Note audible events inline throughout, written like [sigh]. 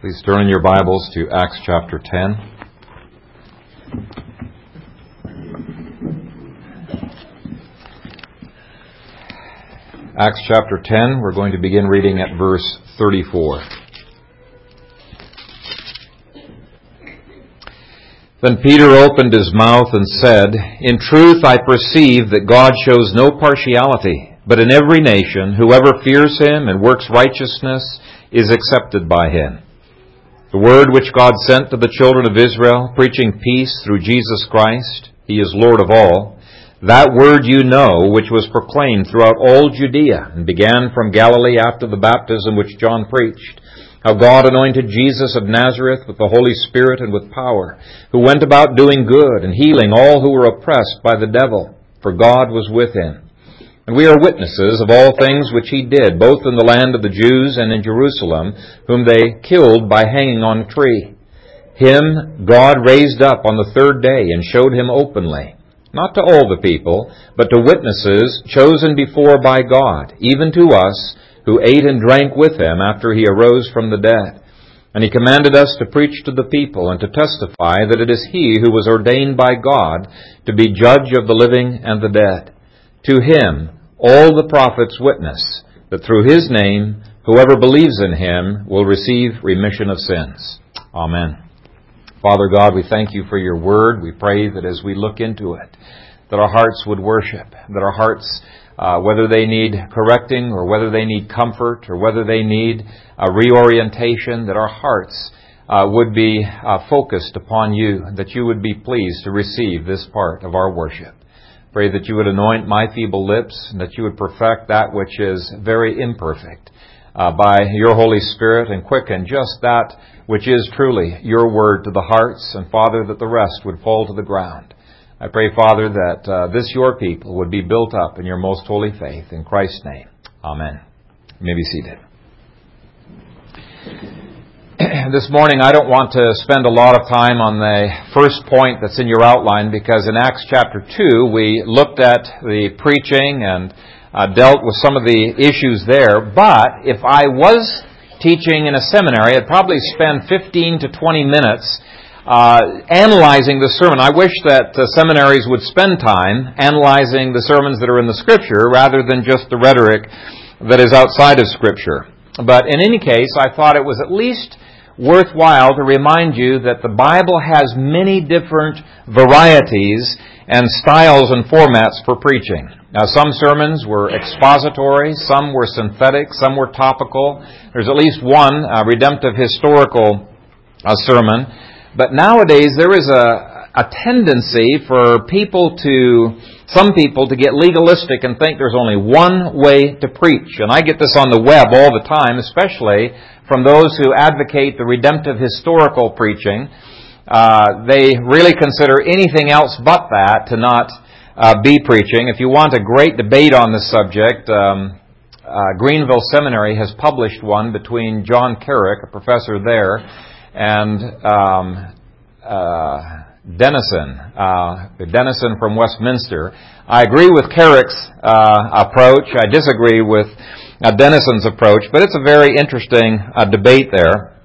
Please turn in your Bibles to Acts chapter 10. Acts chapter 10, we're going to begin reading at verse 34. Then Peter opened his mouth and said, In truth I perceive that God shows no partiality, but in every nation whoever fears him and works righteousness is accepted by him. The word which God sent to the children of Israel, preaching peace through Jesus Christ, He is Lord of all, that word you know, which was proclaimed throughout all Judea, and began from Galilee after the baptism which John preached, how God anointed Jesus of Nazareth with the Holy Spirit and with power, who went about doing good and healing all who were oppressed by the devil, for God was with him. And we are witnesses of all things which he did, both in the land of the Jews and in Jerusalem, whom they killed by hanging on a tree. Him God raised up on the third day and showed him openly, not to all the people, but to witnesses chosen before by God, even to us, who ate and drank with him after he arose from the dead. And he commanded us to preach to the people and to testify that it is he who was ordained by God to be judge of the living and the dead. To him, all the prophets witness that through his name, whoever believes in him will receive remission of sins. Amen. Father God, we thank you for your word. We pray that as we look into it, that our hearts would worship, that our hearts, uh, whether they need correcting or whether they need comfort or whether they need a reorientation, that our hearts uh, would be uh, focused upon you, that you would be pleased to receive this part of our worship. Pray that you would anoint my feeble lips and that you would perfect that which is very imperfect uh, by your Holy Spirit and quicken just that which is truly your word to the hearts, and Father, that the rest would fall to the ground. I pray, Father, that uh, this your people would be built up in your most holy faith. In Christ's name, Amen. You may be seated. [clears throat] this morning I don't want to spend a lot of time on the first point that's in your outline because in Acts chapter 2 we looked at the preaching and uh, dealt with some of the issues there. But if I was teaching in a seminary, I'd probably spend 15 to 20 minutes uh, analyzing the sermon. I wish that uh, seminaries would spend time analyzing the sermons that are in the Scripture rather than just the rhetoric that is outside of Scripture. But in any case, I thought it was at least worthwhile to remind you that the Bible has many different varieties and styles and formats for preaching. Now, some sermons were expository, some were synthetic, some were topical. There's at least one uh, redemptive historical uh, sermon. But nowadays, there is a, a tendency for people to, some people to get legalistic and think there's only one way to preach. And I get this on the web all the time, especially from those who advocate the redemptive historical preaching. Uh, they really consider anything else but that to not uh, be preaching. If you want a great debate on this subject, um, uh, Greenville Seminary has published one between John Carrick, a professor there, and um, Dennis Johnson, uh, Dennis Johnson from Westminster. I agree with Carrick's uh, approach. I disagree with uh, Dennis Johnson's approach, but it's a very interesting uh, debate there.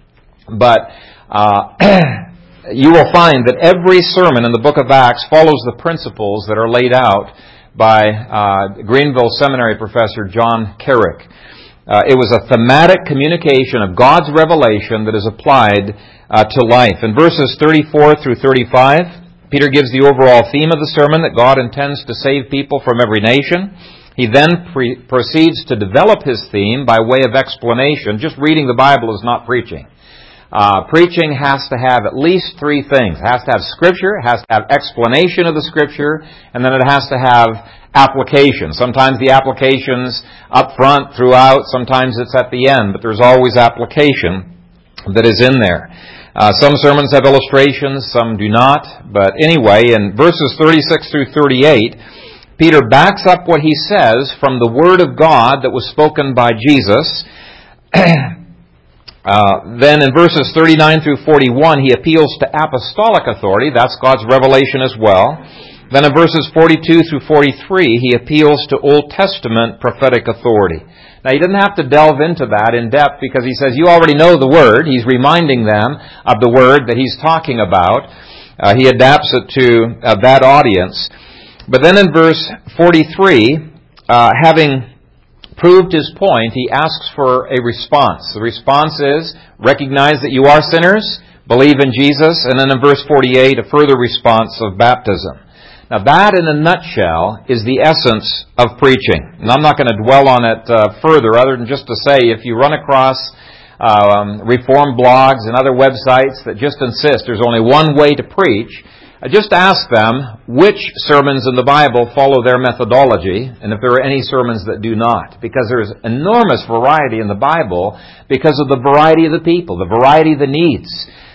But uh, [clears throat] you will find that every sermon in the book of Acts follows the principles that are laid out by uh, Greenville Seminary professor John Carrick. Uh, it was a thematic communication of God's revelation that is applied uh, to life. In verses 34 through 35, Peter gives the overall theme of the sermon that God intends to save people from every nation. He then pre- proceeds to develop his theme by way of explanation. Just reading the Bible is not preaching. Uh, preaching has to have at least three things. It has to have scripture, it has to have explanation of the scripture, and then it has to have application. Sometimes the application's up front, throughout, sometimes it's at the end, but there's always application that is in there. Uh, some sermons have illustrations, some do not, but anyway, in verses 36 through 38, Peter backs up what he says from the Word of God that was spoken by Jesus. [clears throat] uh, then in verses 39 through 41, he appeals to apostolic authority. That's God's revelation as well. Then in verses 42 through 43, he appeals to Old Testament prophetic authority. Now, he didn't have to delve into that in depth because he says, you already know the word. He's reminding them of the word that he's talking about. Uh, he adapts it to uh, that audience. But then in verse 43, uh, having proved his point, he asks for a response. The response is, recognize that you are sinners, believe in Jesus, and then in verse 48, a further response of baptism. Now that in a nutshell is the essence of preaching. And I'm not going to dwell on it uh, further other than just to say if you run across um, reform blogs and other websites that just insist there's only one way to preach, uh, just ask them which sermons in the Bible follow their methodology and if there are any sermons that do not. Because there's enormous variety in the Bible because of the variety of the people, the variety of the needs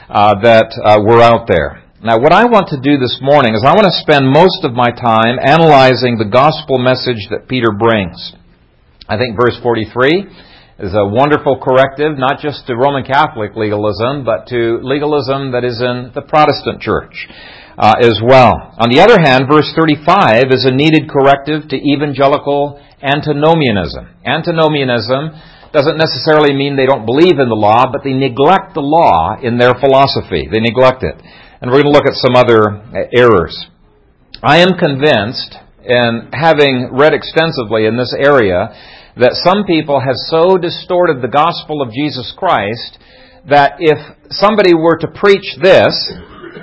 uh, that uh, were out there. Now, what I want to do this morning is I want to spend most of my time analyzing the gospel message that Peter brings. I think verse 43 is a wonderful corrective, not just to Roman Catholic legalism, but to legalism that is in the Protestant church uh, as well. On the other hand, verse 35 is a needed corrective to evangelical antinomianism. Antinomianism doesn't necessarily mean they don't believe in the law, but they neglect the law in their philosophy. They neglect it. And we're going to look at some other uh, errors. I am convinced, and having read extensively in this area, that some people have so distorted the gospel of Jesus Christ that if somebody were to preach this,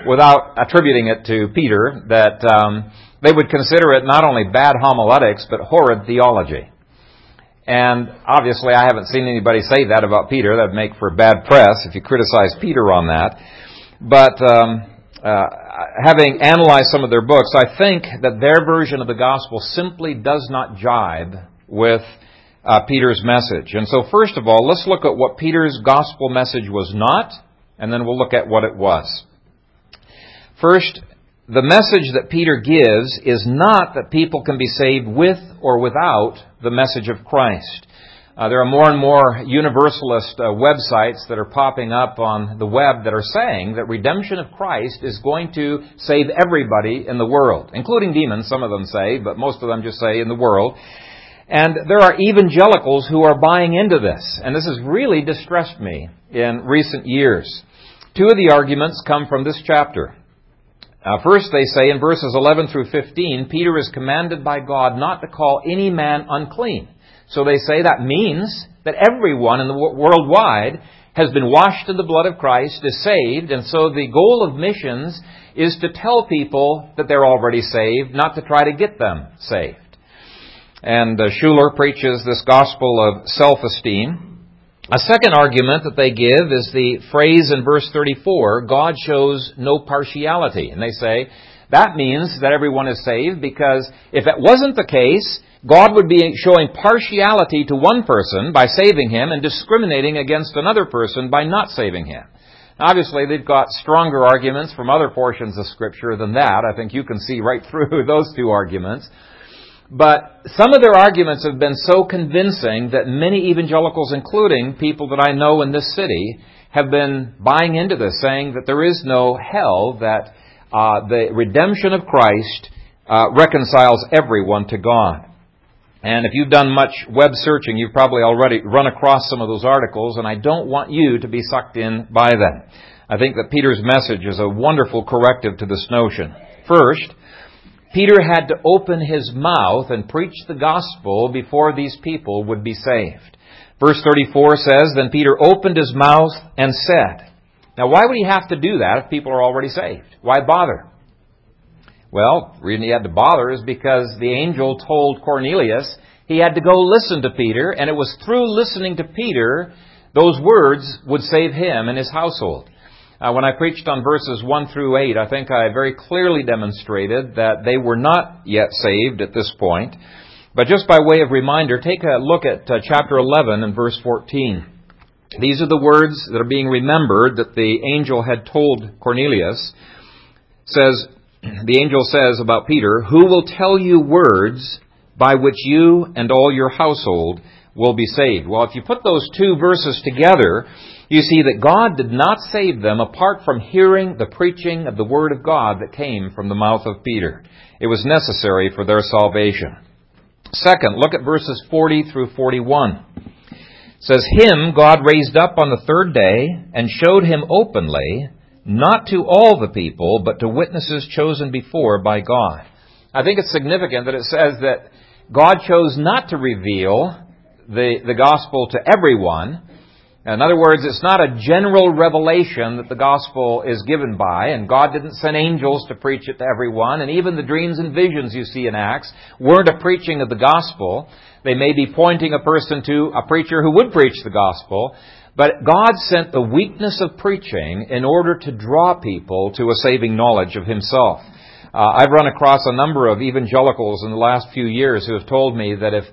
without attributing it to Peter, that um, they would consider it not only bad homiletics, but horrid theology. And obviously, I haven't seen anybody say that about Peter. That would make for bad press if you criticize Peter on that. But um, uh, having analyzed some of their books, I think that their version of the gospel simply does not jibe with uh, Peter's message. And so, first of all, let's look at what Peter's gospel message was not, and then we'll look at what it was. First, the message that Peter gives is not that people can be saved with or without the message of Christ. Uh, there are more and more universalist uh, websites that are popping up on the web that are saying that redemption of Christ is going to save everybody in the world, including demons, some of them say, but most of them just say in the world. And there are evangelicals who are buying into this, and this has really distressed me in recent years. Two of the arguments come from this chapter. Uh, first, they say in verses 11 through 15, Peter is commanded by God not to call any man unclean. So they say that means that everyone in the worldwide has been washed in the blood of Christ, is saved, and so the goal of missions is to tell people that they're already saved, not to try to get them saved. And uh, Schuller preaches this gospel of self-esteem. A second argument that they give is the phrase in verse 34, God shows no partiality. And they say, that means that everyone is saved because if it wasn't the case, God would be showing partiality to one person by saving him and discriminating against another person by not saving him. Obviously, they've got stronger arguments from other portions of Scripture than that. I think you can see right [laughs] through those two arguments. But some of their arguments have been so convincing that many evangelicals, including people that I know in this city, have been buying into this, saying that there is no hell, that uh, the redemption of Christ uh, reconciles everyone to God. And if you've done much web searching, you've probably already run across some of those articles, and I don't want you to be sucked in by them. I think that Peter's message is a wonderful corrective to this notion. First, Peter had to open his mouth and preach the gospel before these people would be saved. Verse 34 says, Then Peter opened his mouth and said. Now, why would he have to do that if people are already saved? Why bother? Well, the reason he had to bother is because the angel told Cornelius he had to go listen to Peter, and it was through listening to Peter those words would save him and his household. Uh, when I preached on verses 1 through 8, I think I very clearly demonstrated that they were not yet saved at this point. But just by way of reminder, take a look at uh, chapter 11 and verse 14. These are the words that are being remembered that the angel had told Cornelius. It says, the angel says about Peter, Who will tell you words by which you and all your household will be saved? Well, if you put those two verses together, You see that God did not save them apart from hearing the preaching of the Word of God that came from the mouth of Peter. It was necessary for their salvation. Second, look at verses 40 through 41. It says, Him God raised up on the third day and showed him openly, not to all the people, but to witnesses chosen before by God. I think it's significant that it says that God chose not to reveal the, the gospel to everyone, in other words, it's not a general revelation that the gospel is given by, and God didn't send angels to preach it to everyone, and even the dreams and visions you see in Acts weren't a preaching of the gospel. They may be pointing a person to a preacher who would preach the gospel, but God sent the weakness of preaching in order to draw people to a saving knowledge of Himself. Uh, I've run across a number of evangelicals in the last few years who have told me that if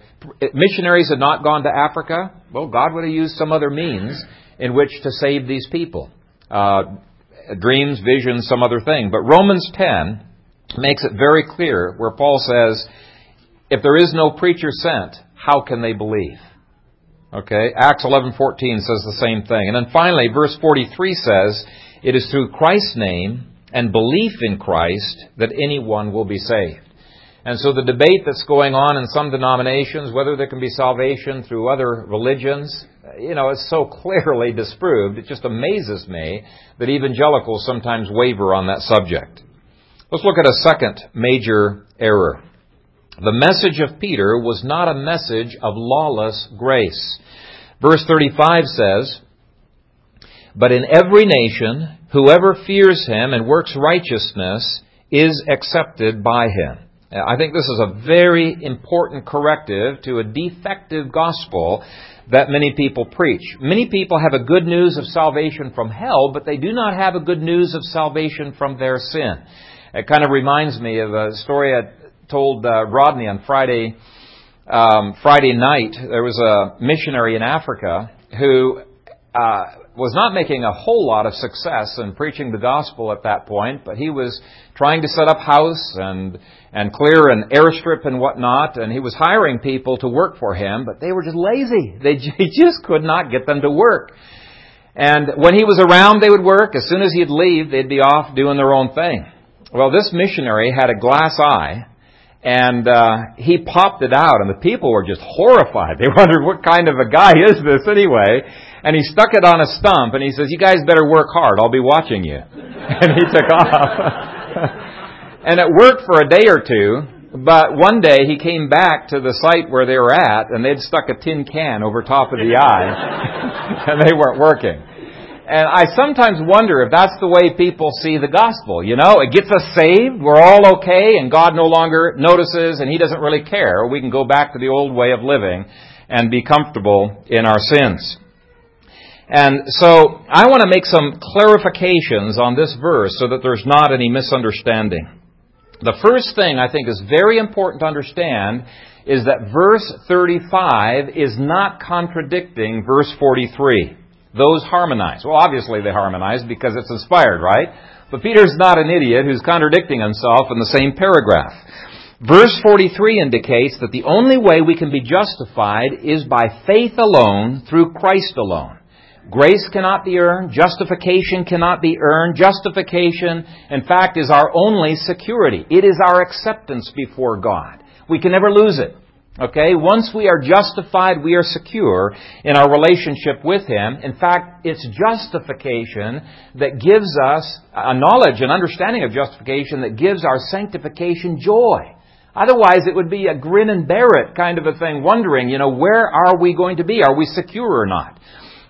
missionaries had not gone to Africa, well, God would have used some other means in which to save these people. Uh, dreams, visions, some other thing. But Romans 10 makes it very clear where Paul says, if there is no preacher sent, how can they believe? Okay, Acts 11:14 says the same thing. And then finally verse 43 says, it is through Christ's name and belief in Christ that anyone will be saved. And so the debate that's going on in some denominations, whether there can be salvation through other religions, you know, is so [laughs] clearly disproved. It just amazes me that evangelicals sometimes waver on that subject. Let's look at a second major error. The message of Peter was not a message of lawless grace. Verse 35 says, But in every nation, Whoever fears him and works righteousness is accepted by him. I think this is a very important corrective to a defective gospel that many people preach. Many people have a good news of salvation from hell, but they do not have a good news of salvation from their sin. It kind of reminds me of a story I told uh, Rodney on Friday um, Friday night. There was a missionary in Africa who uh, was not making a whole lot of success in preaching the gospel at that point, but he was trying to set up house and and clear an airstrip and whatnot, and he was hiring people to work for him, but they were just lazy. They [laughs] he just could not get them to work. And when he was around, they would work. As soon as he'd leave, they'd be off doing their own thing. Well, this missionary had a glass eye, and uh, he popped it out, and the people were just horrified. [laughs] They wondered what kind of a guy is this anyway. And he stuck it on a stump, and he says, "You guys better work hard. I'll be watching you." [laughs] and he took off. [laughs] and it worked for a day or two. But one day he came back to the site where they were at, and they'd stuck a tin can over top of the eye, and they weren't working. And I sometimes wonder if that's the way people see the gospel. You know, it gets us saved, we're all okay, and God no longer notices and He doesn't really care. We can go back to the old way of living and be comfortable in our sins. And so I want to make some clarifications on this verse so that there's not any misunderstanding. The first thing I think is very important to understand is that verse 35 is not contradicting verse 43. Those harmonize. Well, obviously they harmonize because it's inspired, right? But Peter's not an idiot who's contradicting himself in the same paragraph. Verse 43 indicates that the only way we can be justified is by faith alone through Christ alone. Grace cannot be earned. Justification cannot be earned. Justification, in fact, is our only security. It is our acceptance before God. We can never lose it. Okay? Once we are justified, we are secure in our relationship with Him. In fact, it's justification that gives us a knowledge and understanding of justification that gives our sanctification joy. Otherwise, it would be a grin and bear it kind of a thing, wondering, you know, where are we going to be? Are we secure or not?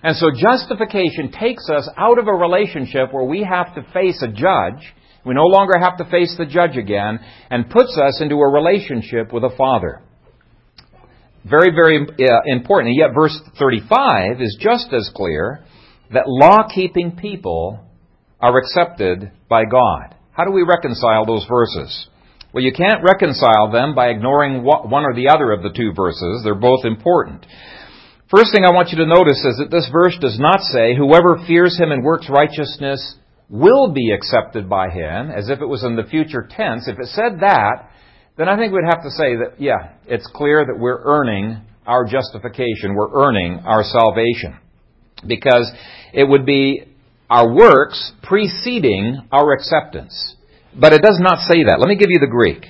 And so justification takes us out of a relationship where we have to face a judge. We no longer have to face the judge again and puts us into a relationship with a father. Very, very uh, important. And yet verse 35 is just as clear that law-keeping people are accepted by God. How do we reconcile those verses? Well, you can't reconcile them by ignoring one or the other of the two verses. They're both important. First thing I want you to notice is that this verse does not say, whoever fears him and works righteousness will be accepted by him, as if it was in the future tense. If it said that, then I think we'd have to say that, yeah, it's clear that we're earning our justification. We're earning our salvation. because it would be our works preceding our acceptance. But it does not say that. Let me give you the Greek.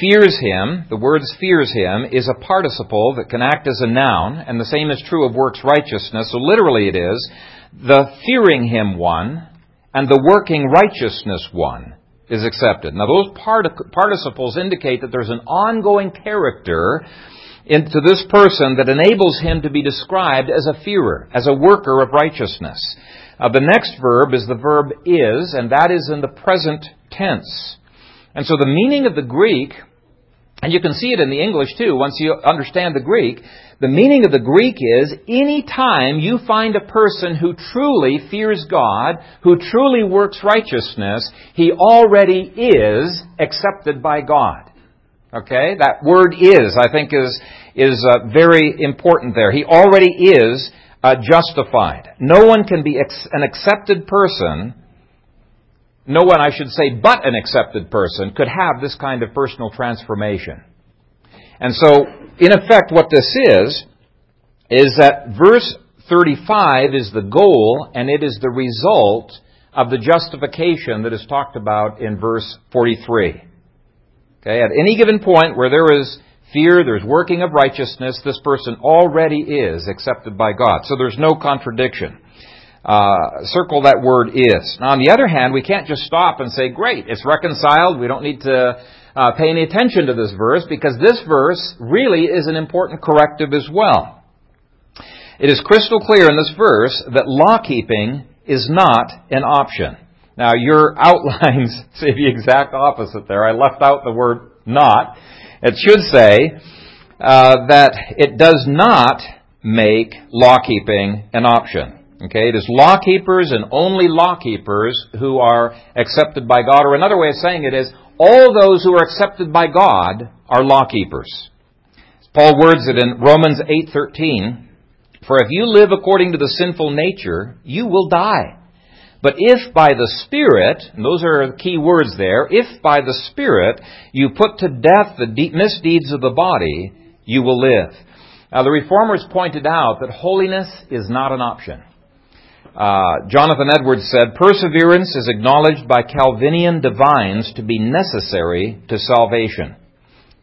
Fears him, the words fears him, is a participle that can act as a noun, and the same is true of works righteousness. So literally it is, the fearing him one and the working righteousness one is accepted. Now those participles indicate that there's an ongoing character into this person that enables him to be described as a fearer, as a worker of righteousness. Uh, the next verb is the verb is, and that is in the present tense. And so the meaning of the Greek, and you can see it in the English too, once you understand the Greek, the meaning of the Greek is any time you find a person who truly fears God, who truly works righteousness, he already is accepted by God. Okay? That word is, I think, is, is uh, very important there. He already is uh, justified. No one can be ex- an accepted person, no one, I should say, but an accepted person could have this kind of personal transformation. And so, in effect, what this is, is that verse 35 is the goal and it is the result of the justification that is talked about in verse 43. Okay, at any given point where there is fear, there's working of righteousness, this person already is accepted by God. So there's no contradiction. Uh, circle that word is. Now, on the other hand, we can't just stop and say, great, it's reconciled. We don't need to uh, pay any attention to this verse because this verse really is an important corrective as well. It is crystal clear in this verse that law keeping is not an option. Now, your [laughs] outlines say the exact opposite there. I left out the word not. It should say uh, that it does not make law keeping an option. Okay, it is lawkeepers and only lawkeepers who are accepted by God. Or another way of saying it is, all those who are accepted by God are lawkeepers. Paul words it in Romans 8:13, "For if you live according to the sinful nature, you will die. But if by the Spirit, and those are key words there, if by the Spirit you put to death the misdeeds of the body, you will live." Now the reformers pointed out that holiness is not an option. Uh, Jonathan Edwards said, Perseverance is acknowledged by Calvinian divines to be necessary to salvation.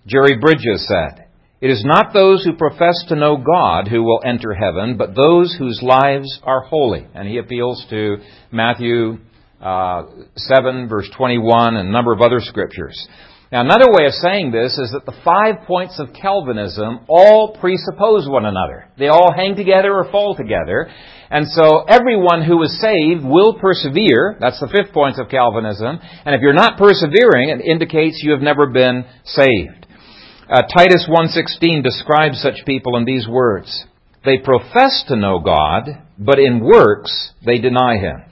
Jerry Bridges said, It is not those who profess to know God who will enter heaven, but those whose lives are holy. And he appeals to Matthew uh, 7, verse 21, and a number of other scriptures. Now, another way of saying this is that the five points of Calvinism all presuppose one another. They all hang together or fall together. And so everyone who is saved will persevere. That's the fifth point of Calvinism. And if you're not persevering, it indicates you have never been saved. Uh, Titus 1.16 describes such people in these words. They profess to know God, but in works they deny Him.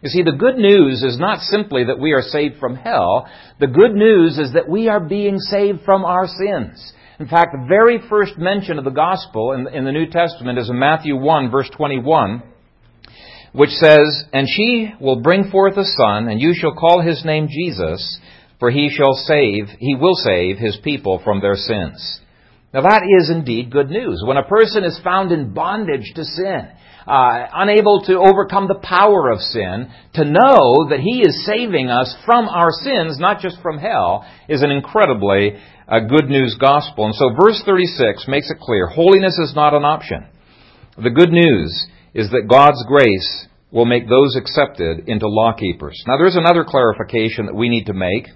You see, the good news is not simply that we are saved from hell. The good news is that we are being saved from our sins. In fact, the very first mention of the gospel in, the New Testament is in Matthew 1, verse 21, which says, And she will bring forth a son, and you shall call his name Jesus, for he shall save, he will save his people from their sins. Now that is indeed good news. When a person is found in bondage to sin, uh, unable to overcome the power of sin, to know that He is saving us from our sins, not just from hell, is an incredibly uh, good news gospel. And so verse 36 makes it clear holiness is not an option. The good news is that God's grace will make those accepted into lawkeepers. Now there's another clarification that we need to make.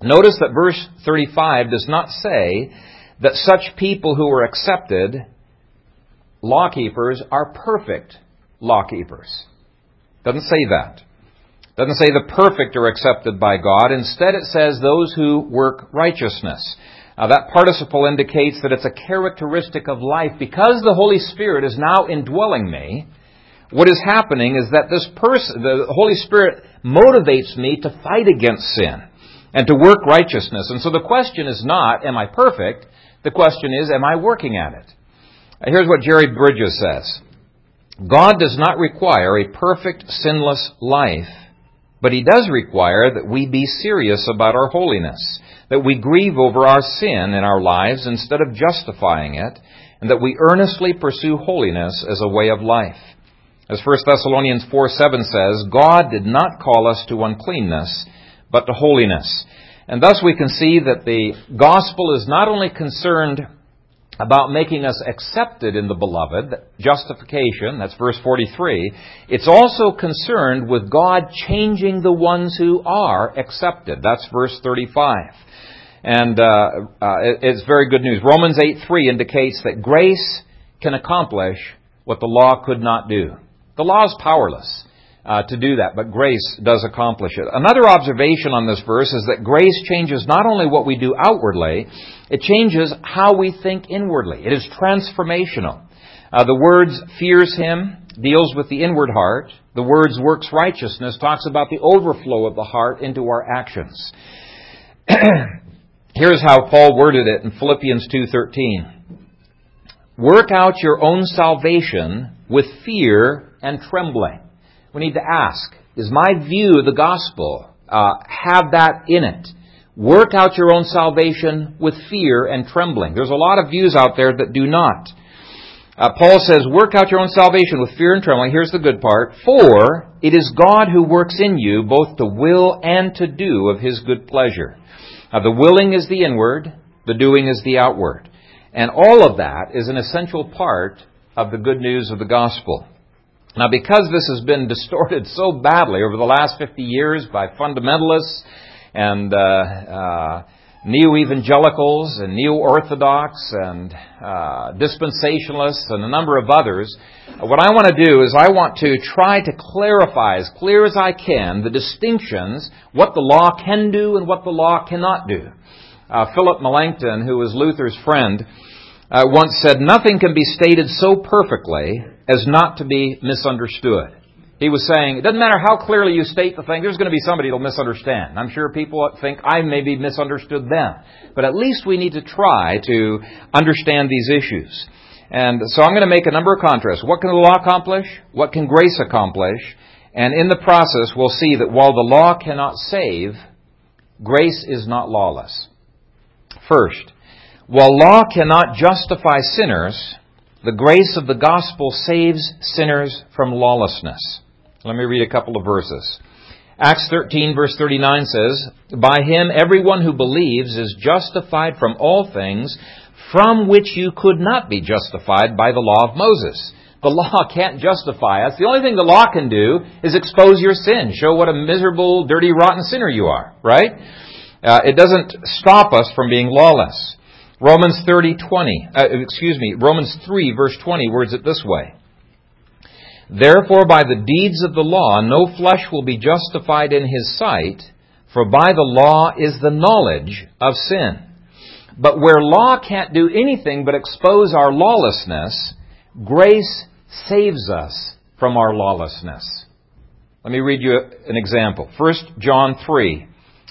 Notice that verse 35 does not say that such people who are accepted lawkeepers are perfect lawkeepers. Doesn't say that. Doesn't say the perfect are accepted by God. Instead, it says those who work righteousness. Now, that participle indicates that it's a characteristic of life. Because the Holy Spirit is now indwelling me, what is happening is that this person, the Holy Spirit motivates me to fight against sin and to work righteousness. And so the question is not, am I perfect? The question is, am I working at it? Uh, here's what Jerry Bridges says God does not require a perfect, sinless life, but He does require that we be serious about our holiness, that we grieve over our sin in our lives instead of justifying it, and that we earnestly pursue holiness as a way of life. As 1 Thessalonians 4 7 says, God did not call us to uncleanness, but to holiness. And thus we can see that the gospel is not only concerned about making us accepted in the beloved, justification, that's verse 43, it's also concerned with God changing the ones who are accepted. That's verse 35. And uh, uh, it's very good news. Romans 8:3 indicates that grace can accomplish what the law could not do. The law is powerless uh, to do that, but grace does accomplish it. Another observation on this verse is that grace changes not only what we do outwardly, it changes how we think inwardly. It is transformational. Uh, the words fears him deals with the inward heart. The words works righteousness talks about the overflow of the heart into our actions. [clears throat] Here's how Paul worded it in Philippians 2:13. Work out your own salvation with fear and trembling. We need to ask, is my view of the gospel uh, have that in it? Work out your own salvation with fear and trembling. There's a lot of views out there that do not. Uh, Paul says, work out your own salvation with fear and trembling. Here's the good part. For it is God who works in you both to will and to do of his good pleasure. Now, the willing is the inward, the doing is the outward. And all of that is an essential part of the good news of the gospel. Now, because this has been [laughs] distorted so badly over the last 50 years by fundamentalists and uh, uh, neo evangelicals and neo orthodox and uh, dispensationalists and a number of others, what I want to do is I want to try to clarify as clear as I can the distinctions, what the law can do and what the law cannot do. Uh, Philip Melanchthon, who was Luther's friend, uh, once said, Nothing can be stated so perfectly as not to be misunderstood. He was saying, it doesn't matter how clearly you state the thing, there's going to be somebody who'll misunderstand. I'm sure people think I maybe misunderstood them. But at least we need to try to understand these issues. And so I'm going to make a number of contrasts. What can the law accomplish? What can grace accomplish? And in the process, we'll see that while the law cannot save, grace is not lawless. First, while law cannot justify sinners, the grace of the gospel saves sinners from lawlessness. Let me read a couple of verses. Acts 13 verse 39 says, By him everyone who believes is justified from all things from which you could not be justified by the law of Moses. The [laughs] law can't justify us. The only thing the law can do is expose your sin, show what a miserable, dirty, rotten sinner you are, right? Uh, it doesn't stop us from being lawless. Romans 30, 20, uh, excuse me, Romans 3 verse 20 words it this way. Therefore, by the deeds of the law, no flesh will be justified in his sight, for by the law is the knowledge of sin. But where law can't do anything but expose our lawlessness, grace saves us from our lawlessness. Let me read you an example. 1 John 3,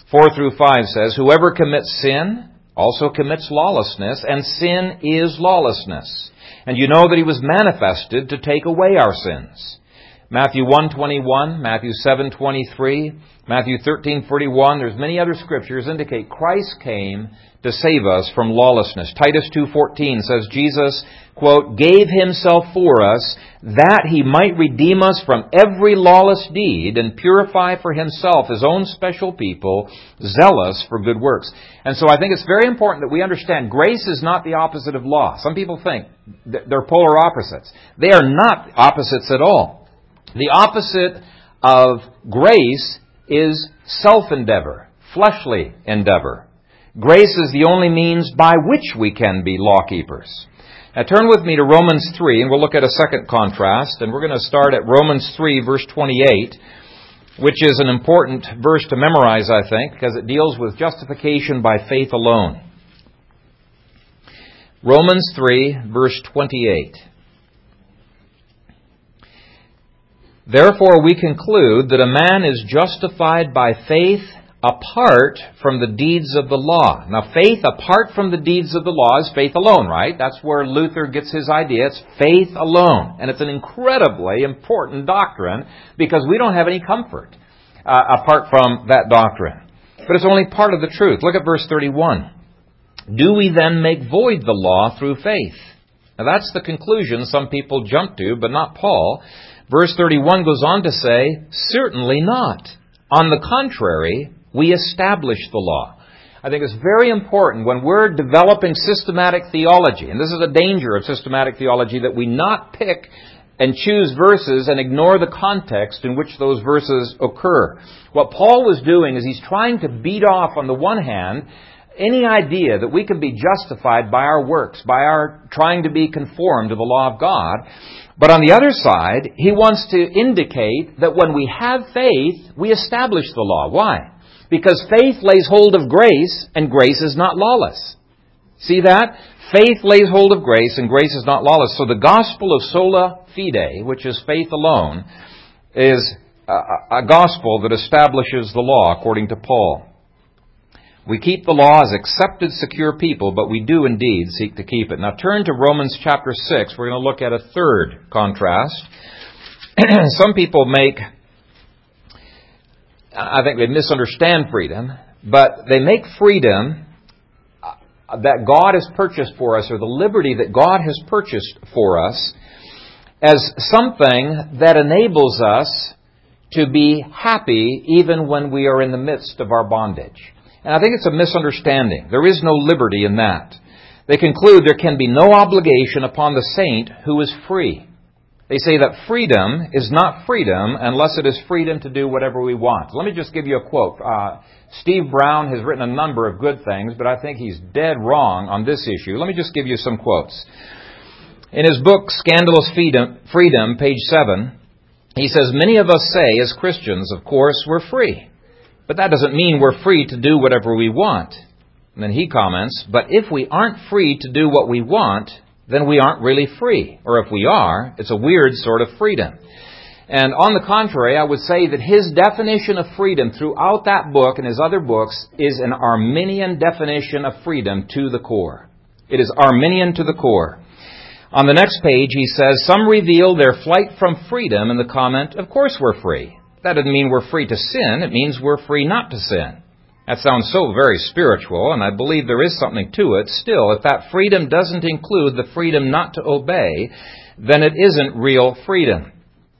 4 through 5 says, Whoever commits sin also commits lawlessness, and sin is lawlessness. And you know that he was manifested to take away our sins. Matthew 1:21, Matthew 7:23, Matthew 13:41, there's many other scriptures indicate Christ came to save us from lawlessness. Titus 2:14 says Jesus, quote, gave himself for us that he might redeem us from every lawless deed and purify for himself his own special people, zealous for good works. And so I think it's very important that we understand grace is not the opposite of law. Some people think they're polar opposites. They are not opposites at all. The opposite of grace is self-endeavor, fleshly endeavor. Grace is the only means by which we can be law keepers. Now turn with me to Romans 3, and we'll look at a second contrast, and we're going to start at Romans 3, verse 28, which is an important verse to memorize, I think, because it deals with justification by faith alone. Romans 3, verse 28. Therefore we conclude that a man is justified by faith apart from the deeds of the law. Now, faith apart from the deeds of the law is faith alone, right? That's where Luther gets his idea. It's faith alone. And it's an incredibly important doctrine because we don't have any comfort uh, apart from that doctrine. But it's only part of the truth. Look at verse 31. Do we then make void the law through faith? Now that's the conclusion some people jump to, but not Paul. Verse 31 goes on to say, certainly not. On the contrary, we establish the law. I think it's very important when we're developing systematic theology, and this is a danger of systematic theology, that we not pick and choose verses and ignore the context in which those verses occur. What Paul was doing is he's trying to beat off, on the one hand, any idea that we can be justified by our works, by our trying to be conformed to the law of God. But on the other side, he wants to indicate that when we have faith, we establish the law. Why? Because faith lays hold of grace, and grace is not lawless. See that? Faith lays hold of grace, and grace is not lawless. So the gospel of sola fide, which is faith alone, is a, gospel that establishes the law, according to Paul. We keep the law as accepted, secure people, but we do indeed seek to keep it. Now turn to Romans chapter 6. We're going to look at a third contrast. [clears throat] Some people make, I think they misunderstand freedom, but they make freedom uh, that God has purchased for us, or the liberty that God has purchased for us, as something that enables us to be happy even when we are in the midst of our bondage. And I think it's a misunderstanding. There is no liberty in that. They conclude there can be no obligation upon the saint who is free. They say that freedom is not freedom unless it is freedom to do whatever we want. Let me just give you a quote. Uh, Steve Brown has written a number of good things, but I think he's dead wrong on this issue. Let me just give you some quotes. In his book, Scandalous Freedom, Freedom page 7, he says, Many of us say, as Christians, of course, we're free. But that doesn't mean we're free to do whatever we want. And then he comments, but if we aren't free to do what we want, then we aren't really free. Or if we are, it's a weird sort of freedom. And on the contrary, I would say that his definition of freedom throughout that book and his other books is an Arminian definition of freedom to the core. It is Arminian to the core. On the next page, he says, Some reveal their flight from freedom in the comment, Of course we're free. That doesn't mean we're free to sin. It means we're free not to sin. That sounds so very spiritual, and I believe there is something to it. Still, if that freedom doesn't include the freedom not to obey, then it isn't real freedom.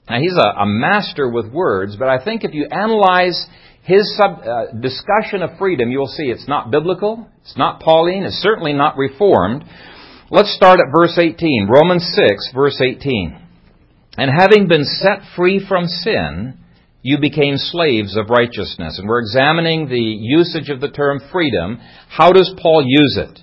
Now, he's a, a master with words, but I think if you analyze his sub, uh, discussion of freedom, you will see it's not biblical, it's not Pauline, it's certainly not reformed. Let's start at verse 18. Romans 6, verse 18. And having been set free from sin, you became slaves of righteousness. And we're examining the usage of the term freedom. How does Paul use it?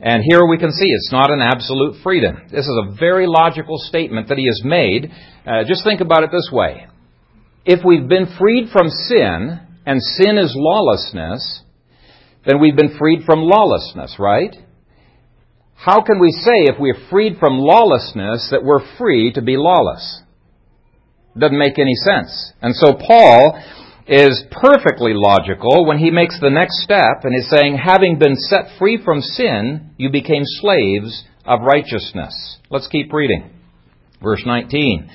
And here we can see it's not an absolute freedom. This is a very logical statement that he has made. Uh, just think about it this way. If we've been freed from sin, and sin is lawlessness, then we've been freed from lawlessness, right? How can we say if we're freed from lawlessness that we're free to be lawless? Doesn't make any sense. And so Paul is perfectly logical when he makes the next step and is saying, having been set free from sin, you became slaves of righteousness. Let's keep reading. Verse 19.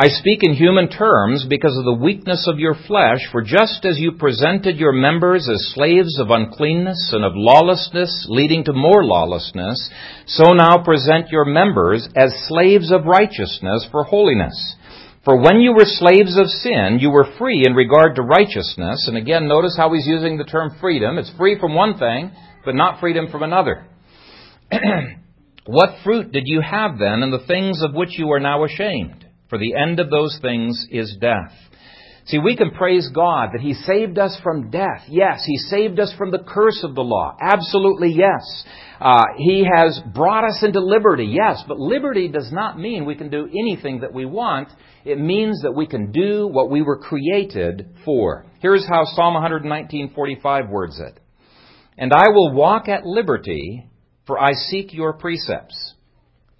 I speak in human terms because of the weakness of your flesh, for just as you presented your members as slaves of uncleanness and of lawlessness, leading to more lawlessness, so now present your members as slaves of righteousness for holiness. For when you were slaves of sin, you were free in regard to righteousness. And again, notice how he's using the term freedom. It's free from one thing, but not freedom from another. [clears throat] what fruit did you have then in the things of which you are now ashamed? For the end of those things is death. See, we can praise God that He saved us from death. Yes, He saved us from the curse of the law. Absolutely yes. Uh, he has brought us into liberty. Yes, but liberty does not mean we can do anything that we want. It means that we can do what we were created for. Here's how Psalm 119:45 words it. And I will walk at liberty, for I seek your precepts.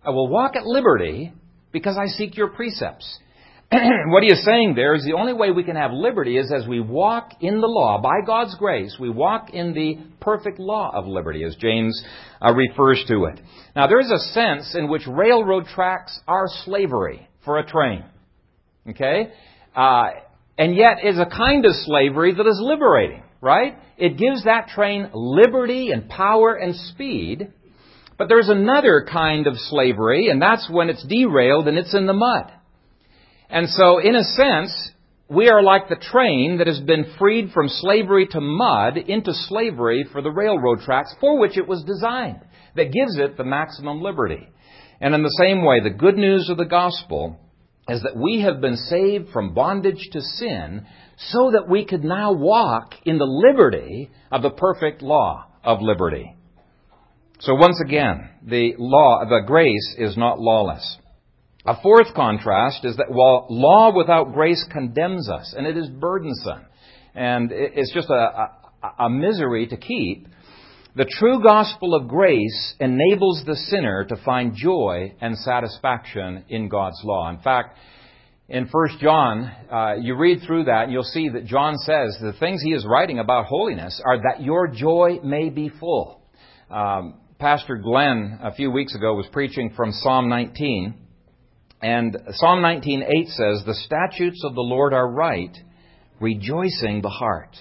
I will walk at liberty because I seek your precepts. [clears throat] what he is saying there is the only way we can have liberty is as we walk in the law. By God's grace, we walk in the perfect law of liberty, as James uh, refers to it. Now, there is a sense in which railroad tracks are slavery for a train. Okay? Uh, and yet is a kind of slavery that is liberating, right? It gives that train liberty and power and speed, But there's another kind of slavery, and that's when it's derailed and it's in the mud. And so, in a sense, we are like the train that has been freed from slavery to mud into slavery for the railroad tracks for which it was designed, that gives it the maximum liberty. And in the same way, the good news of the gospel is that we have been saved from bondage to sin so that we could now walk in the liberty of the perfect law of liberty. So once again, the law, the grace is not lawless. A fourth contrast is that while law without grace condemns us, and it is burdensome, and it's just a, a, a misery to keep, the true gospel of grace enables the sinner to find joy and satisfaction in God's law. In fact, in 1 John, uh, you read through that and you'll see that John says the things he is writing about holiness are that your joy may be full. Um, Pastor Glenn a few weeks ago was preaching from Psalm 19, and Psalm 19:8 says, "The statutes of the Lord are right, rejoicing the heart."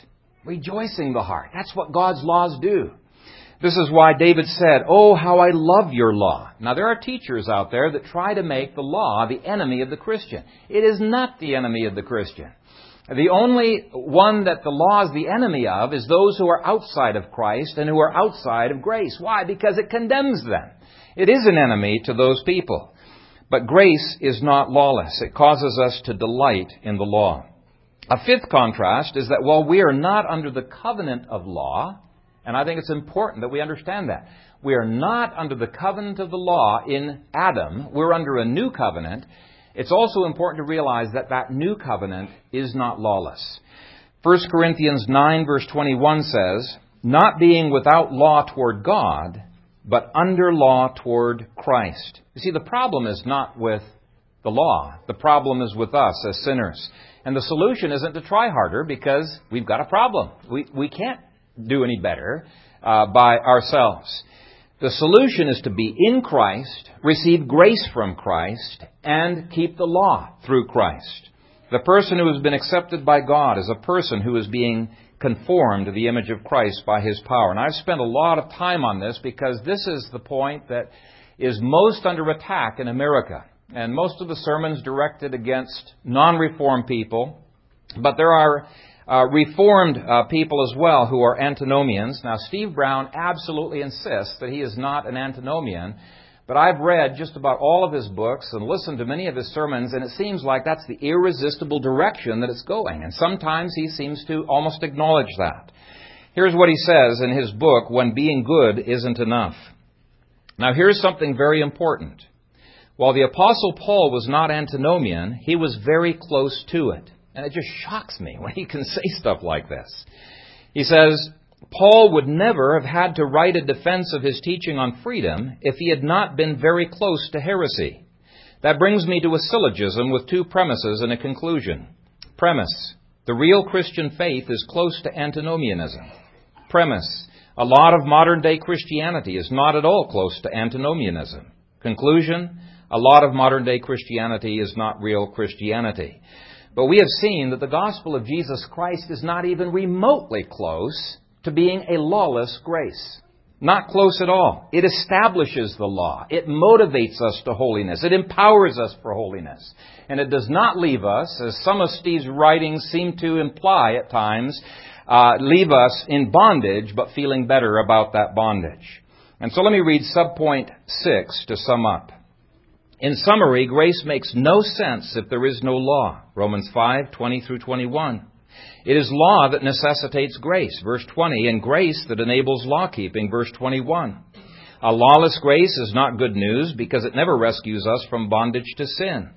Rejoicing the heart. That's what God's laws do. This is why David said, Oh, how I love your law. Now, there are teachers out there that try to make the law the enemy of the Christian. It is not the enemy of the Christian. The only one that the law is the enemy of is those who are outside of Christ and who are outside of grace. Why? Because it condemns them. It is an enemy to those people. But grace is not lawless. It causes us to delight in the law. A fifth contrast is that while we are not under the covenant of law, and I think it's important that we understand that. We are not under the covenant of the law in Adam. We're under a new covenant. It's also important to realize that that new covenant is not lawless. 1 Corinthians 9 verse 21 says, not being without law toward God, but under law toward Christ. You see, the problem is not with the law. The problem is with us as sinners. And the solution isn't to try harder because we've got a problem. We, we can't do any better uh, by ourselves. The solution is to be in Christ, receive grace from Christ, and keep the law through Christ. The person who has been accepted by God is a person who is being conformed to the image of Christ by his power. And I've spent a lot of time on this because this is the point that is most under attack in America. And most of the sermons directed against non-reformed people. But there are uh, Reformed uh, people as well who are antinomians. Now, Steve Brown absolutely insists that he is not an antinomian, but I've read just about all of his books and listened to many of his sermons, and it seems like that's the irresistible direction that it's going. And sometimes he seems to almost acknowledge that. Here's what he says in his book, When Being Good Isn't Enough. Now, here's something very important. While the Apostle Paul was not antinomian, he was very close to it. And it just shocks me [laughs] when he can say stuff like this. He says, Paul would never have had to write a defense of his teaching on freedom if he had not been very close to heresy. That brings me to a syllogism with two premises and a conclusion. Premise. The real Christian faith is close to antinomianism. Premise. A lot of modern day Christianity is not at all close to antinomianism. Conclusion. A lot of modern day Christianity is not real Christianity. But we have seen that the gospel of Jesus Christ is not even remotely close to being a lawless grace. Not close at all. It establishes the law. It motivates us to holiness. It empowers us for holiness. And it does not leave us, as some of Steve's writings seem to imply at times, uh, leave us in bondage, but feeling better about that bondage. And so let me read subpoint six to sum up. In summary, grace makes no sense if there is no law. Romans 5:20 through 21. It is law that necessitates grace, verse 20, and grace that enables law keeping, verse 21. A lawless grace is not good news because it never rescues us from bondage to sin.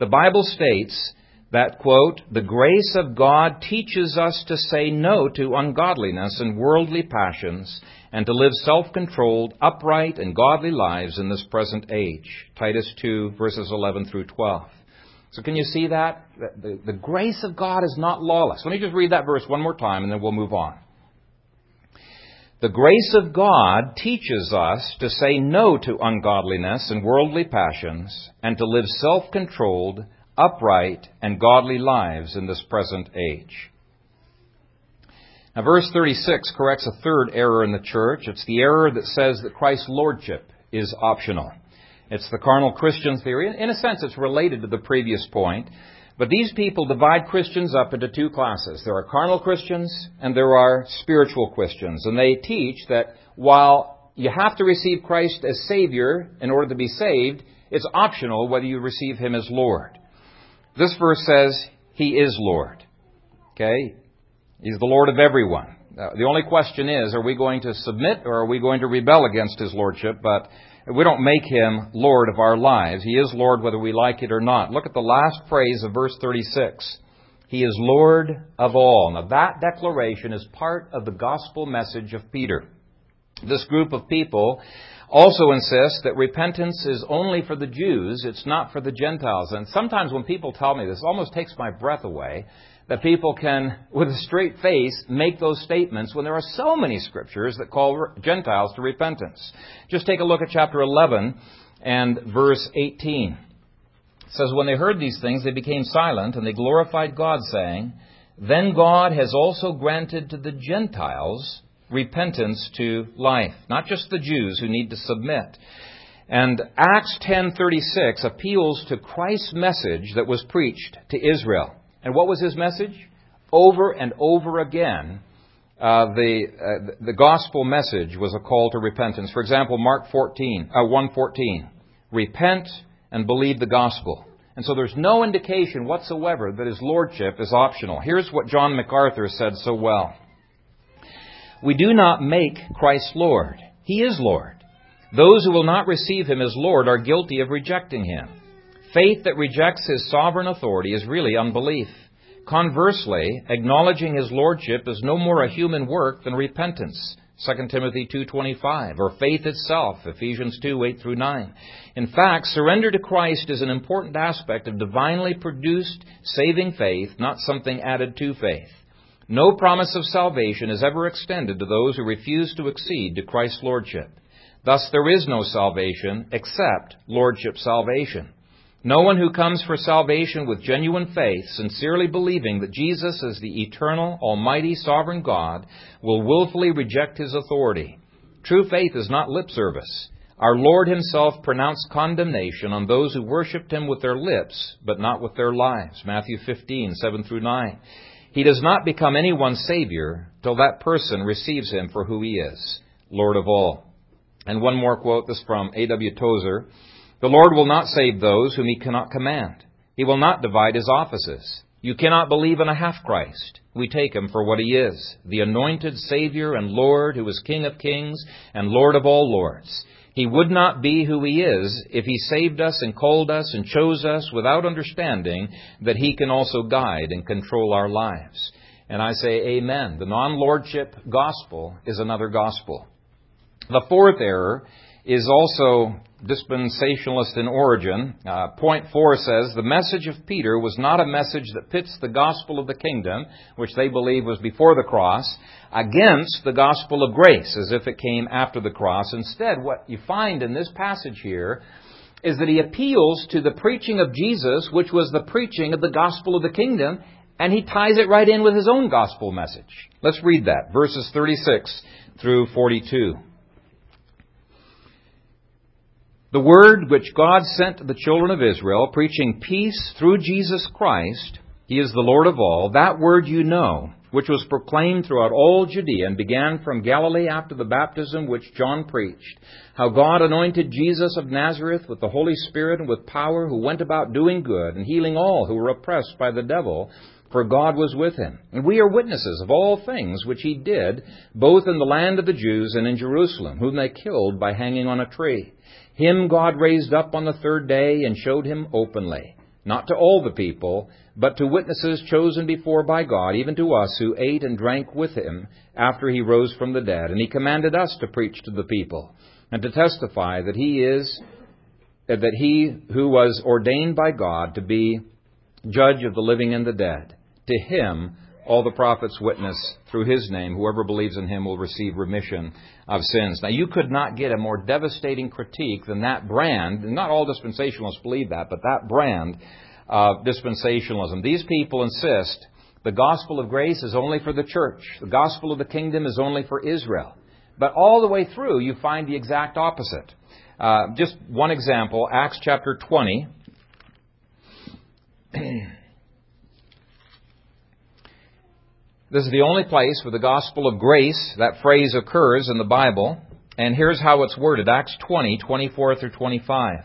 The Bible states that, quote, the grace of God teaches us to say no to ungodliness and worldly passions and to live self-controlled, upright, and godly lives in this present age. Titus 2, verses 11 through 12. So can you see that? The, the, grace of God is not lawless. Let me just read that verse one more time and then we'll move on. The grace of God teaches us to say no to ungodliness and worldly passions and to live self-controlled, upright, and godly lives in this present age. Now, verse 36 corrects a third error in the church. It's the error that says that Christ's lordship is optional. It's the carnal Christian theory. In a sense, it's related to the previous point. But these people divide Christians up into two classes. There are carnal Christians and there are spiritual Christians. And they teach that while you have to receive Christ as Savior in order to be saved, it's optional whether you receive Him as Lord. This verse says He is Lord. Okay? He's the Lord of everyone. The only question is, are we going to submit or are we going to rebel against His Lordship? But we don't make Him Lord of our lives. He is Lord whether we like it or not. Look at the last phrase of verse 36. He is Lord of all. Now that declaration is part of the gospel message of Peter. This group of people also insists that repentance is only for the Jews, it's not for the Gentiles. And sometimes when people tell me this, it almost takes my breath away that people can, with a straight face, make those statements when there are so many scriptures that call Gentiles to repentance. Just take a look at chapter 11 and verse 18. It says, When they heard these things, they became silent, and they glorified God, saying, Then God has also granted to the Gentiles repentance to life. Not just the Jews who need to submit. And Acts 10:36 appeals to Christ's message that was preached to Israel. And what was his message? Over and over again, uh, the uh, the gospel message was a call to repentance. For example, Mark 14, uh, 1:14, repent and believe the gospel. And so there's no indication whatsoever that his lordship is optional. Here's what John MacArthur said so well. We do not make Christ Lord. He is Lord. Those who will not receive him as Lord are guilty of rejecting him. Faith that rejects his sovereign authority is really unbelief. Conversely, acknowledging his lordship is no more a human work than repentance. 2 Timothy 2:25 or faith itself Ephesians 2:8 through 9 In fact surrender to Christ is an important aspect of divinely produced saving faith not something added to faith No promise of salvation is ever extended to those who refuse to accede to Christ's lordship Thus there is no salvation except lordship salvation no one who comes for salvation with genuine faith, sincerely believing that Jesus is the eternal, almighty, sovereign God, will willfully reject his authority. True faith is not lip service. Our Lord himself pronounced condemnation on those who worshipped him with their lips, but not with their lives. Matthew 15, 7 through 9. He does not become anyone's Savior till that person receives him for who he is, Lord of all. And one more quote, this from A.W. Tozer. The Lord will not save those whom he cannot command. He will not divide his offices. You cannot believe in a half Christ. We take him for what he is, the anointed Savior and Lord who is King of kings and Lord of all lords. He would not be who he is if he saved us and called us and chose us without understanding that he can also guide and control our lives. And I say amen. The non-lordship gospel is another gospel. The fourth error is also dispensationalist in origin. Uh, point four says the message of Peter was not a message that pits the gospel of the kingdom, which they believe was before the cross, against the gospel of grace, as if it came after the cross. Instead, what you find in this passage here is that he appeals to the preaching of Jesus, which was the preaching of the gospel of the kingdom, and he ties it right in with his own gospel message. Let's read that, verses 36 through 42. The word which God sent to the children of Israel, preaching peace through Jesus Christ, He is the Lord of all, that word you know, which was proclaimed throughout all Judea and began from Galilee after the baptism which John preached, how God anointed Jesus of Nazareth with the Holy Spirit and with power, who went about doing good and healing all who were oppressed by the devil, for God was with him. And we are witnesses of all things which he did, both in the land of the Jews and in Jerusalem, whom they killed by hanging on a tree. Him God raised up on the third day and showed him openly, not to all the people, but to witnesses chosen before by God, even to us who ate and drank with him after he rose from the dead. And he commanded us to preach to the people and to testify that he is uh, that he who was ordained by God to be judge of the living and the dead. To him all the prophets witness through his name. Whoever believes in him will receive remission of sins. Now, you could not get a more devastating critique than that brand. Not all dispensationalists believe that, but that brand of dispensationalism. These people insist the gospel of grace is only for the church, the gospel of the kingdom is only for Israel. But all the way through, you find the exact opposite. Uh, just one example, Acts chapter 20. [clears throat] This is the only place where the gospel of grace, that phrase occurs in the Bible. And here's how it's worded Acts 20, 24 through 25.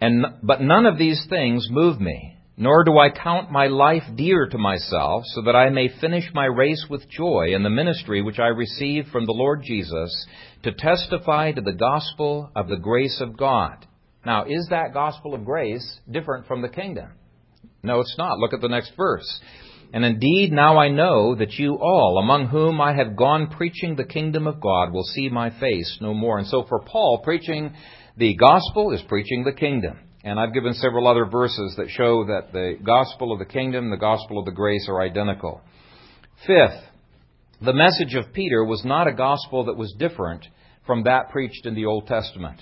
And, but none of these things move me, nor do I count my life dear to myself, so that I may finish my race with joy in the ministry which I received from the Lord Jesus to testify to the gospel of the grace of God. Now, is that gospel of grace different from the kingdom? No, it's not. Look at the next verse. And indeed, now I know that you all, among whom I have gone preaching the kingdom of God, will see my face no more. And so for Paul, preaching the gospel is preaching the kingdom. And I've given several other verses that show that the gospel of the kingdom the gospel of the grace are identical. Fifth, the message of Peter was not a gospel that was different from that preached in the Old Testament.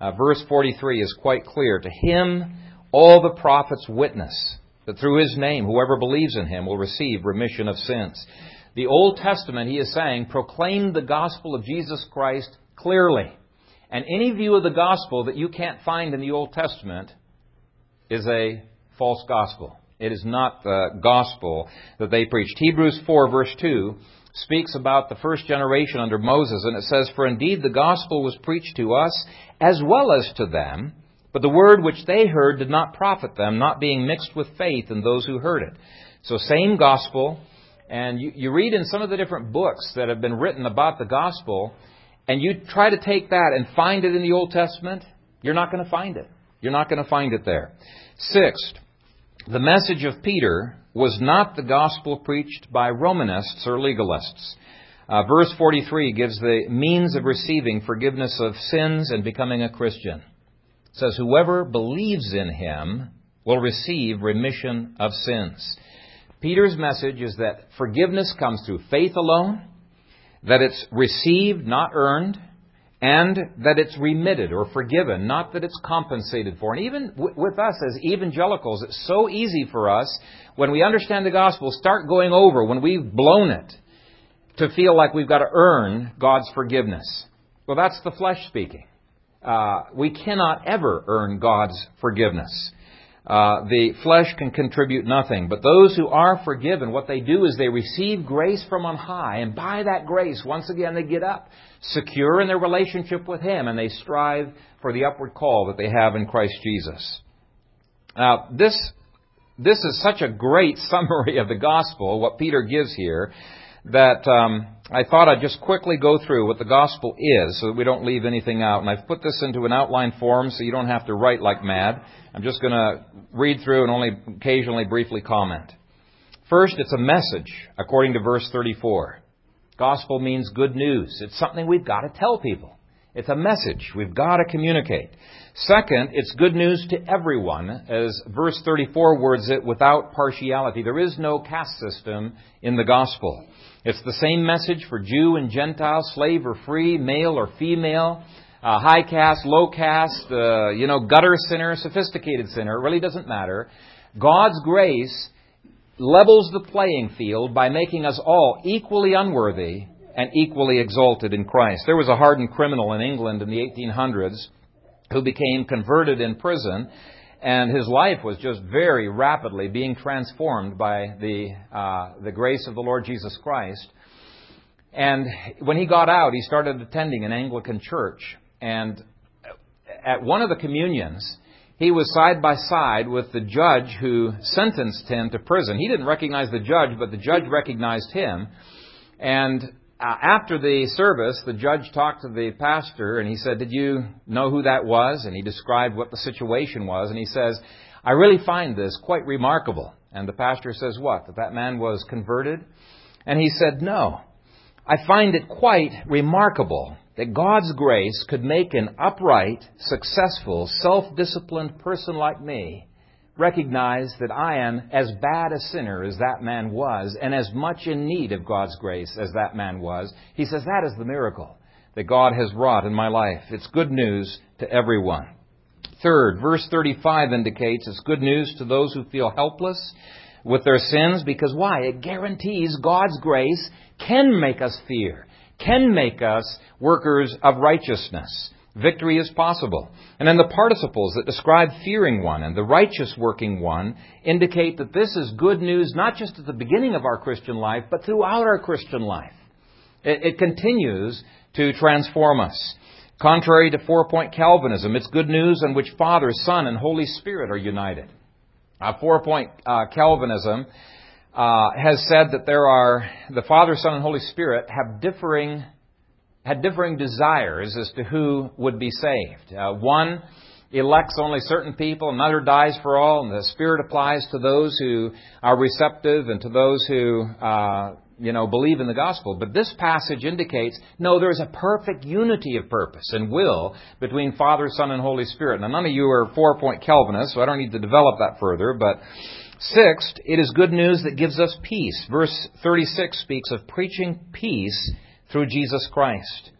Uh, verse 43 is quite clear. To him all the prophets witness that through his name, whoever believes in him will receive remission of sins. The Old Testament, he is saying, proclaimed the gospel of Jesus Christ clearly. And any view of the gospel that you can't find in the Old Testament is a false gospel. It is not the gospel that they preached. Hebrews 4, verse 2, speaks about the first generation under Moses, and it says, For indeed the gospel was preached to us as well as to them. But the word which they heard did not profit them, not being mixed with faith in those who heard it. So, same gospel. And you, you, read in some of the different books that have been written about the gospel, and you try to take that and find it in the Old Testament, you're not going to find it. You're not going to find it there. Sixth, the message of Peter was not the gospel preached by Romanists or legalists. Uh, verse 43 gives the means of receiving forgiveness of sins and becoming a Christian says, Whoever believes in him will receive remission of sins. Peter's message is that forgiveness comes through faith alone, that it's received, not earned, and that it's remitted or forgiven, not that it's compensated for. And even with us as evangelicals, it's so easy for us when we understand the gospel, start going over when we've blown it to feel like we've got to earn God's forgiveness. Well, that's the flesh speaking uh, we cannot ever earn God's forgiveness. Uh, the flesh can contribute nothing. But those who are forgiven, what they do is they receive grace from on high, and by that grace, once again, they get up, secure in their relationship with Him, and they strive for the upward call that they have in Christ Jesus. Now, this, this is such a great [laughs] summary of the gospel, what Peter gives here, that um, I thought I'd just quickly go through what the gospel is so that we don't leave anything out. And I've put this into an outline form so you don't have to write like mad. I'm just going to read through and only occasionally briefly comment. First, it's a message, according to verse 34. Gospel means good news. It's something we've got to tell people. It's a message we've got to communicate. Second, it's good news to everyone, as verse 34 words it, without partiality. There is no caste system in the gospel. It's the same message for Jew and Gentile, slave or free, male or female, uh, high caste, low caste, uh, you know, gutter sinner, sophisticated sinner. It really doesn't matter. God's grace levels the playing field by making us all equally unworthy and equally exalted in Christ. There was a hardened criminal in England in the 1800s who became converted in prison and his life was just very rapidly being transformed by the, uh, the grace of the Lord Jesus Christ. And when he got out, he started attending an Anglican church. And at one of the communions, he was side by side with the judge who sentenced him to prison. He didn't recognize the judge, but the judge recognized him. And Uh, after the service, the judge talked to the pastor and he said, Did you know who that was? And he described what the situation was. And he says, I really find this quite remarkable. And the pastor says, What? That that man was converted? And he said, No. I find it quite remarkable that God's grace could make an upright, successful, self disciplined person like me recognize that I am as bad a sinner as that man was and as much in need of God's grace as that man was. He says that is the miracle that God has wrought in my life. It's good news to everyone. Third, verse 35 indicates it's good news to those who feel helpless with their sins because why? It guarantees God's grace can make us fear, can make us workers of righteousness. Victory is possible. And then the participles that describe fearing one and the righteous working one indicate that this is good news not just at the beginning of our Christian life, but throughout our Christian life. It, it continues to transform us. Contrary to four point Calvinism, it's good news in which Father, Son, and Holy Spirit are united. Uh, four point uh, Calvinism uh, has said that there are the Father, Son, and Holy Spirit have differing had differing desires as to who would be saved. Uh, one elects only certain people, another dies for all, and the Spirit applies to those who are receptive and to those who uh, you know, believe in the gospel. But this passage indicates, no, there's a perfect unity of purpose and will between Father, Son, and Holy Spirit. Now, none of you are four-point Calvinists, so I don't need to develop that further, but sixth, it is good news that gives us peace. Verse 36 speaks of preaching peace through Jesus Christ.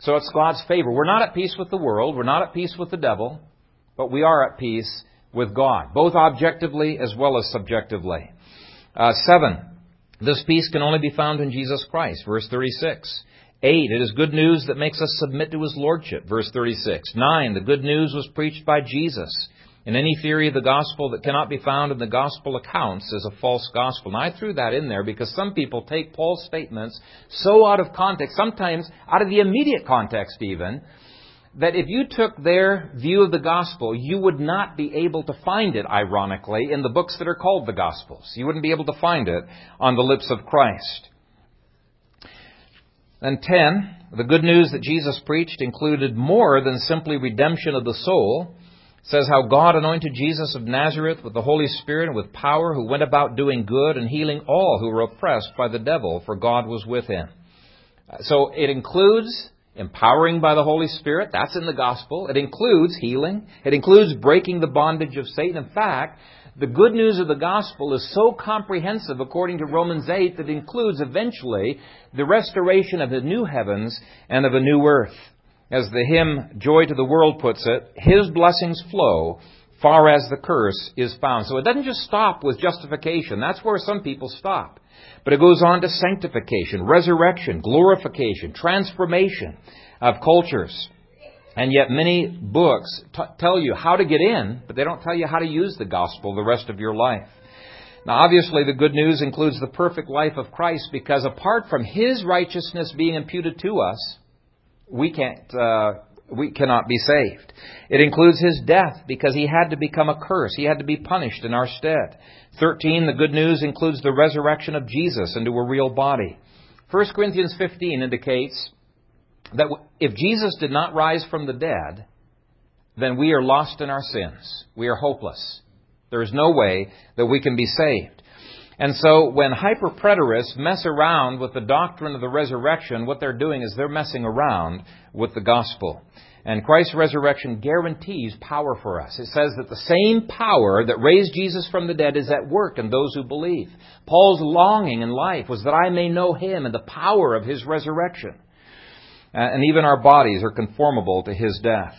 So it's God's favor. We're not at peace with the world, we're not at peace with the devil, but we are at peace with God, both objectively as well as subjectively. Uh, seven, this peace can only be found in Jesus Christ. Verse 36. 8. It is good news that makes us submit to His Lordship. Verse 36. 9. The good news was preached by Jesus. And any theory of the gospel that cannot be found in the gospel accounts is a false gospel. And I threw that in there because some people take Paul's statements so out of context, sometimes out of the immediate context even, that if you took their view of the gospel, you would not be able to find it, ironically, in the books that are called the gospels. You wouldn't be able to find it on the lips of Christ. And 10, the good news that Jesus preached included more than simply redemption of the soul. Says how God anointed Jesus of Nazareth with the Holy Spirit and with power, who went about doing good and healing all who were oppressed by the devil, for God was with him. So it includes empowering by the Holy Spirit. That's in the gospel. It includes healing. It includes breaking the bondage of Satan. In fact, the good news of the gospel is so comprehensive, according to Romans 8, that it includes eventually the restoration of the new heavens and of a new earth. As the hymn Joy to the World puts it, His blessings flow far as the curse is found. So it doesn't just stop with justification. That's where some people stop. But it goes on to sanctification, resurrection, glorification, transformation of cultures. And yet many books t- tell you how to get in, but they don't tell you how to use the gospel the rest of your life. Now, obviously, the good news includes the perfect life of Christ because apart from His righteousness being imputed to us, we can't, uh, we cannot be saved. It includes His death because He had to become a curse. He had to be punished in our stead. 13, the good news includes the resurrection of Jesus into a real body. 1 Corinthians 15 indicates that if Jesus did not rise from the dead, then we are lost in our sins. We are hopeless. There is no way that we can be saved. And so when hyperpreterists mess around with the doctrine of the resurrection, what they're doing is they're messing around with the gospel. And Christ's resurrection guarantees power for us. It says that the same power that raised Jesus from the dead is at work in those who believe. Paul's longing in life was that I may know him and the power of his resurrection. Uh, and even our bodies are conformable to his death.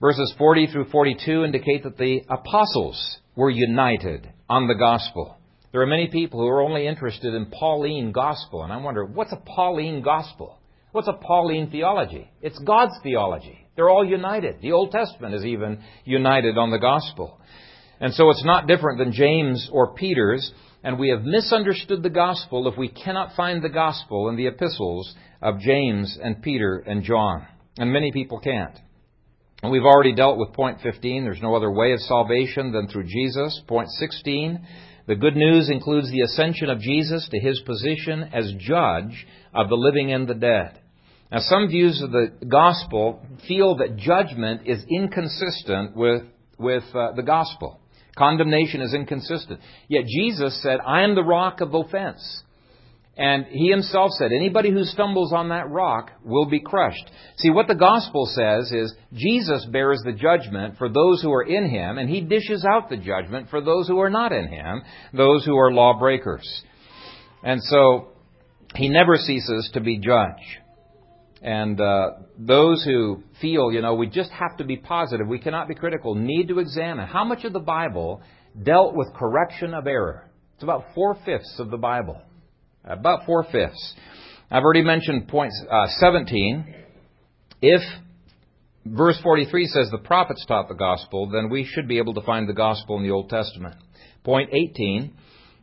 Verses 40 through 42 indicate that the apostles were united on the gospel. There are many people who are only interested in Pauline gospel, and I wonder, what's a Pauline gospel? What's a Pauline theology? It's God's theology. They're all united. The Old Testament is even united on the gospel. And so it's not different than James or Peter's, and we have misunderstood the gospel if we cannot find the gospel in the epistles of James and Peter and John. And many people can't. And we've already dealt with point 15. There's no other way of salvation than through Jesus. Point 16. The good news includes the ascension of Jesus to his position as judge of the living and the dead. Now, some views of the gospel feel that judgment is inconsistent with, with uh, the gospel. Condemnation is inconsistent. Yet Jesus said, I am the rock of offense. And he himself said, anybody who stumbles on that rock will be crushed. See, what the gospel says is Jesus bears the judgment for those who are in him, and he dishes out the judgment for those who are not in him, those who are lawbreakers. And so, he never ceases to be judge. And uh, those who feel, you know, we just have to be positive, we cannot be critical, need to examine how much of the Bible dealt with correction of error. It's about four fifths of the Bible. About four fifths. I've already mentioned point uh, 17. If verse 43 says the prophets taught the gospel, then we should be able to find the gospel in the Old Testament. Point 18,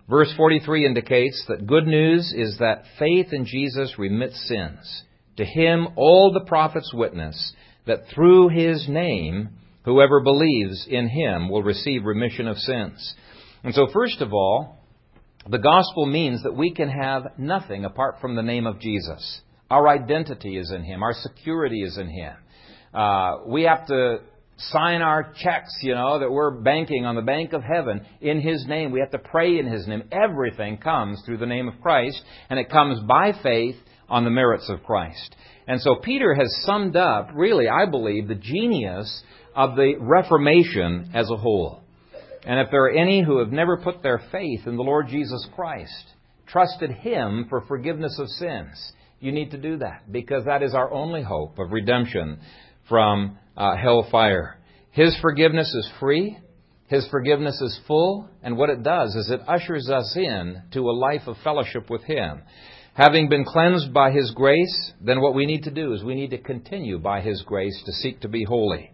verse 43 indicates that good news is that faith in Jesus remits sins. To him all the prophets witness that through his name whoever believes in him will receive remission of sins. And so first of all, the gospel means that we can have nothing apart from the name of Jesus. Our identity is in him. Our security is in him. Uh, we have to sign our checks, you know, that we're banking on the bank of heaven in His name. We have to pray in His name. Everything comes through the name of Christ, and it comes by faith on the merits of Christ. And so Peter has summed up, really, I believe, the genius of the Reformation as a whole. And if there are any who have never put their faith in the Lord Jesus Christ, trusted Him for forgiveness of sins, you need to do that because that is our only hope of redemption from uh, hellfire. His forgiveness is free. His forgiveness is full, and what it does is it ushers us in to a life of fellowship with Him. Having been cleansed by His grace, then what we need to do is we need to continue by His grace to seek to be holy.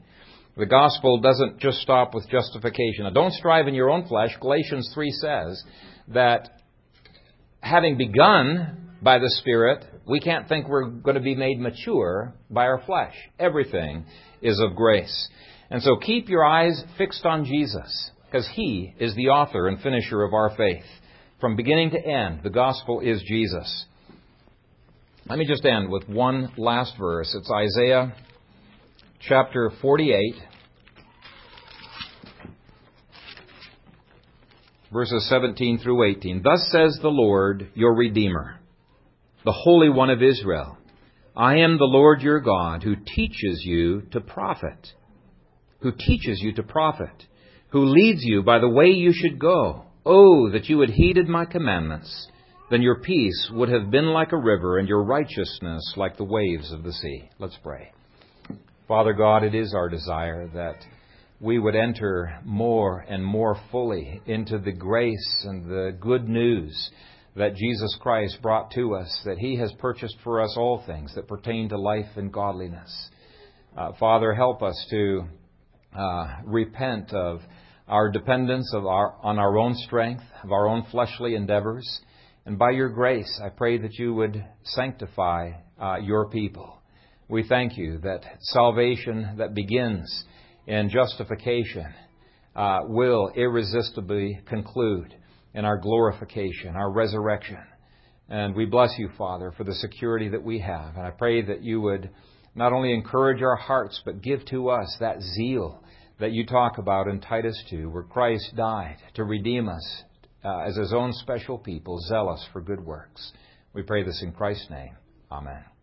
The gospel doesn't just stop with justification. Now, don't strive in your own flesh. Galatians 3 says that having begun by the Spirit, we can't think we're going to be made mature by our flesh. Everything is of grace. And so keep your eyes fixed on Jesus, because He is the author and finisher of our faith. From beginning to end, the gospel is Jesus. Let me just end with one last verse. It's Isaiah chapter 48, verses 17 through 18. Thus says the Lord, your Redeemer the Holy One of Israel. I am the Lord your God who teaches you to profit, who teaches you to profit, who leads you by the way you should go. Oh, that you had heeded my commandments. Then your peace would have been like a river, and your righteousness like the waves of the sea. Let's pray. Father God, it is our desire that we would enter more and more fully into the grace and the good news that Jesus Christ brought to us, that He has purchased for us all things that pertain to life and godliness. Uh, Father, help us to uh, repent of our dependence of our, on our own strength, of our own fleshly endeavors. And by your grace, I pray that you would sanctify uh, your people. We thank you that salvation that begins in justification uh, will irresistibly conclude in our glorification, our resurrection. And we bless you, Father, for the security that we have. And I pray that you would not only encourage our hearts, but give to us that zeal that you talk about in Titus 2, where Christ died to redeem us uh, as his own special people, zealous for good works. We pray this in Christ's name. Amen.